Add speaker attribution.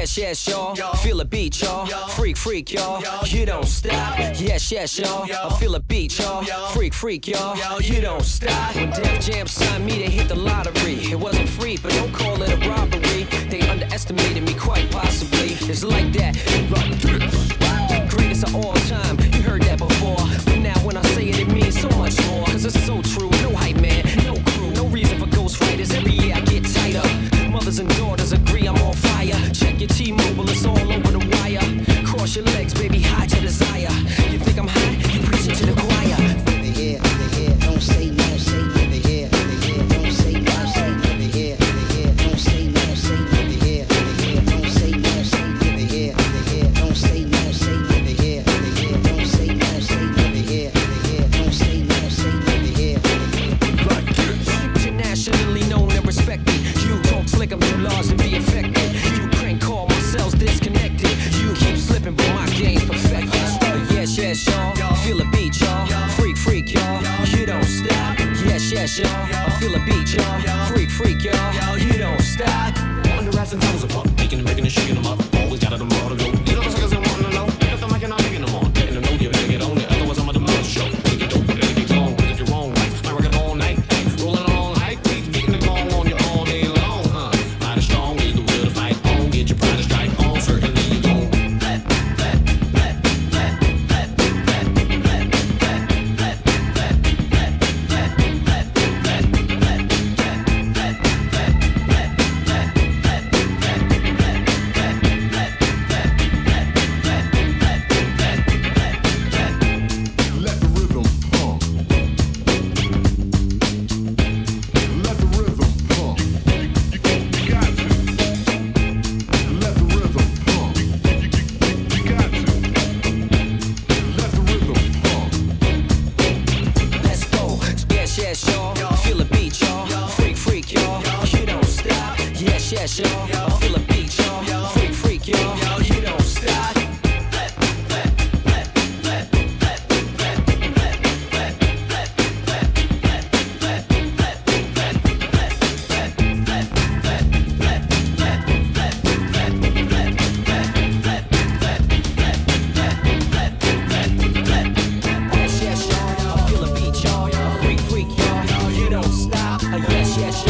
Speaker 1: Yes, yes, y'all. Feel the beat, y'all. Freak, freak, y'all. You don't stop. Yes, yes, y'all. I feel the beat, y'all. Freak, freak, y'all. You don't stop. When Def Jam signed me, they hit the lottery. It wasn't free, but don't call it a robbery. They underestimated me quite possibly. It's like that. This. Greatest of all time. Hide your desire. You think I'm high? You preaching to the choir. Yes, y'all. Feel the beat, y'all. Freak, freak, y'all. You don't stop. Yes, yes, y'all. I feel the beat, y'all. Freak, freak, y'all. You don't stop.
Speaker 2: Under rising tones of pop, making and making and shaking them up.
Speaker 1: chest, y'all. Yo. I feel a beat, y'all. Yo. Freak, freak, y'all. Yo. You don't stop. yes, yes.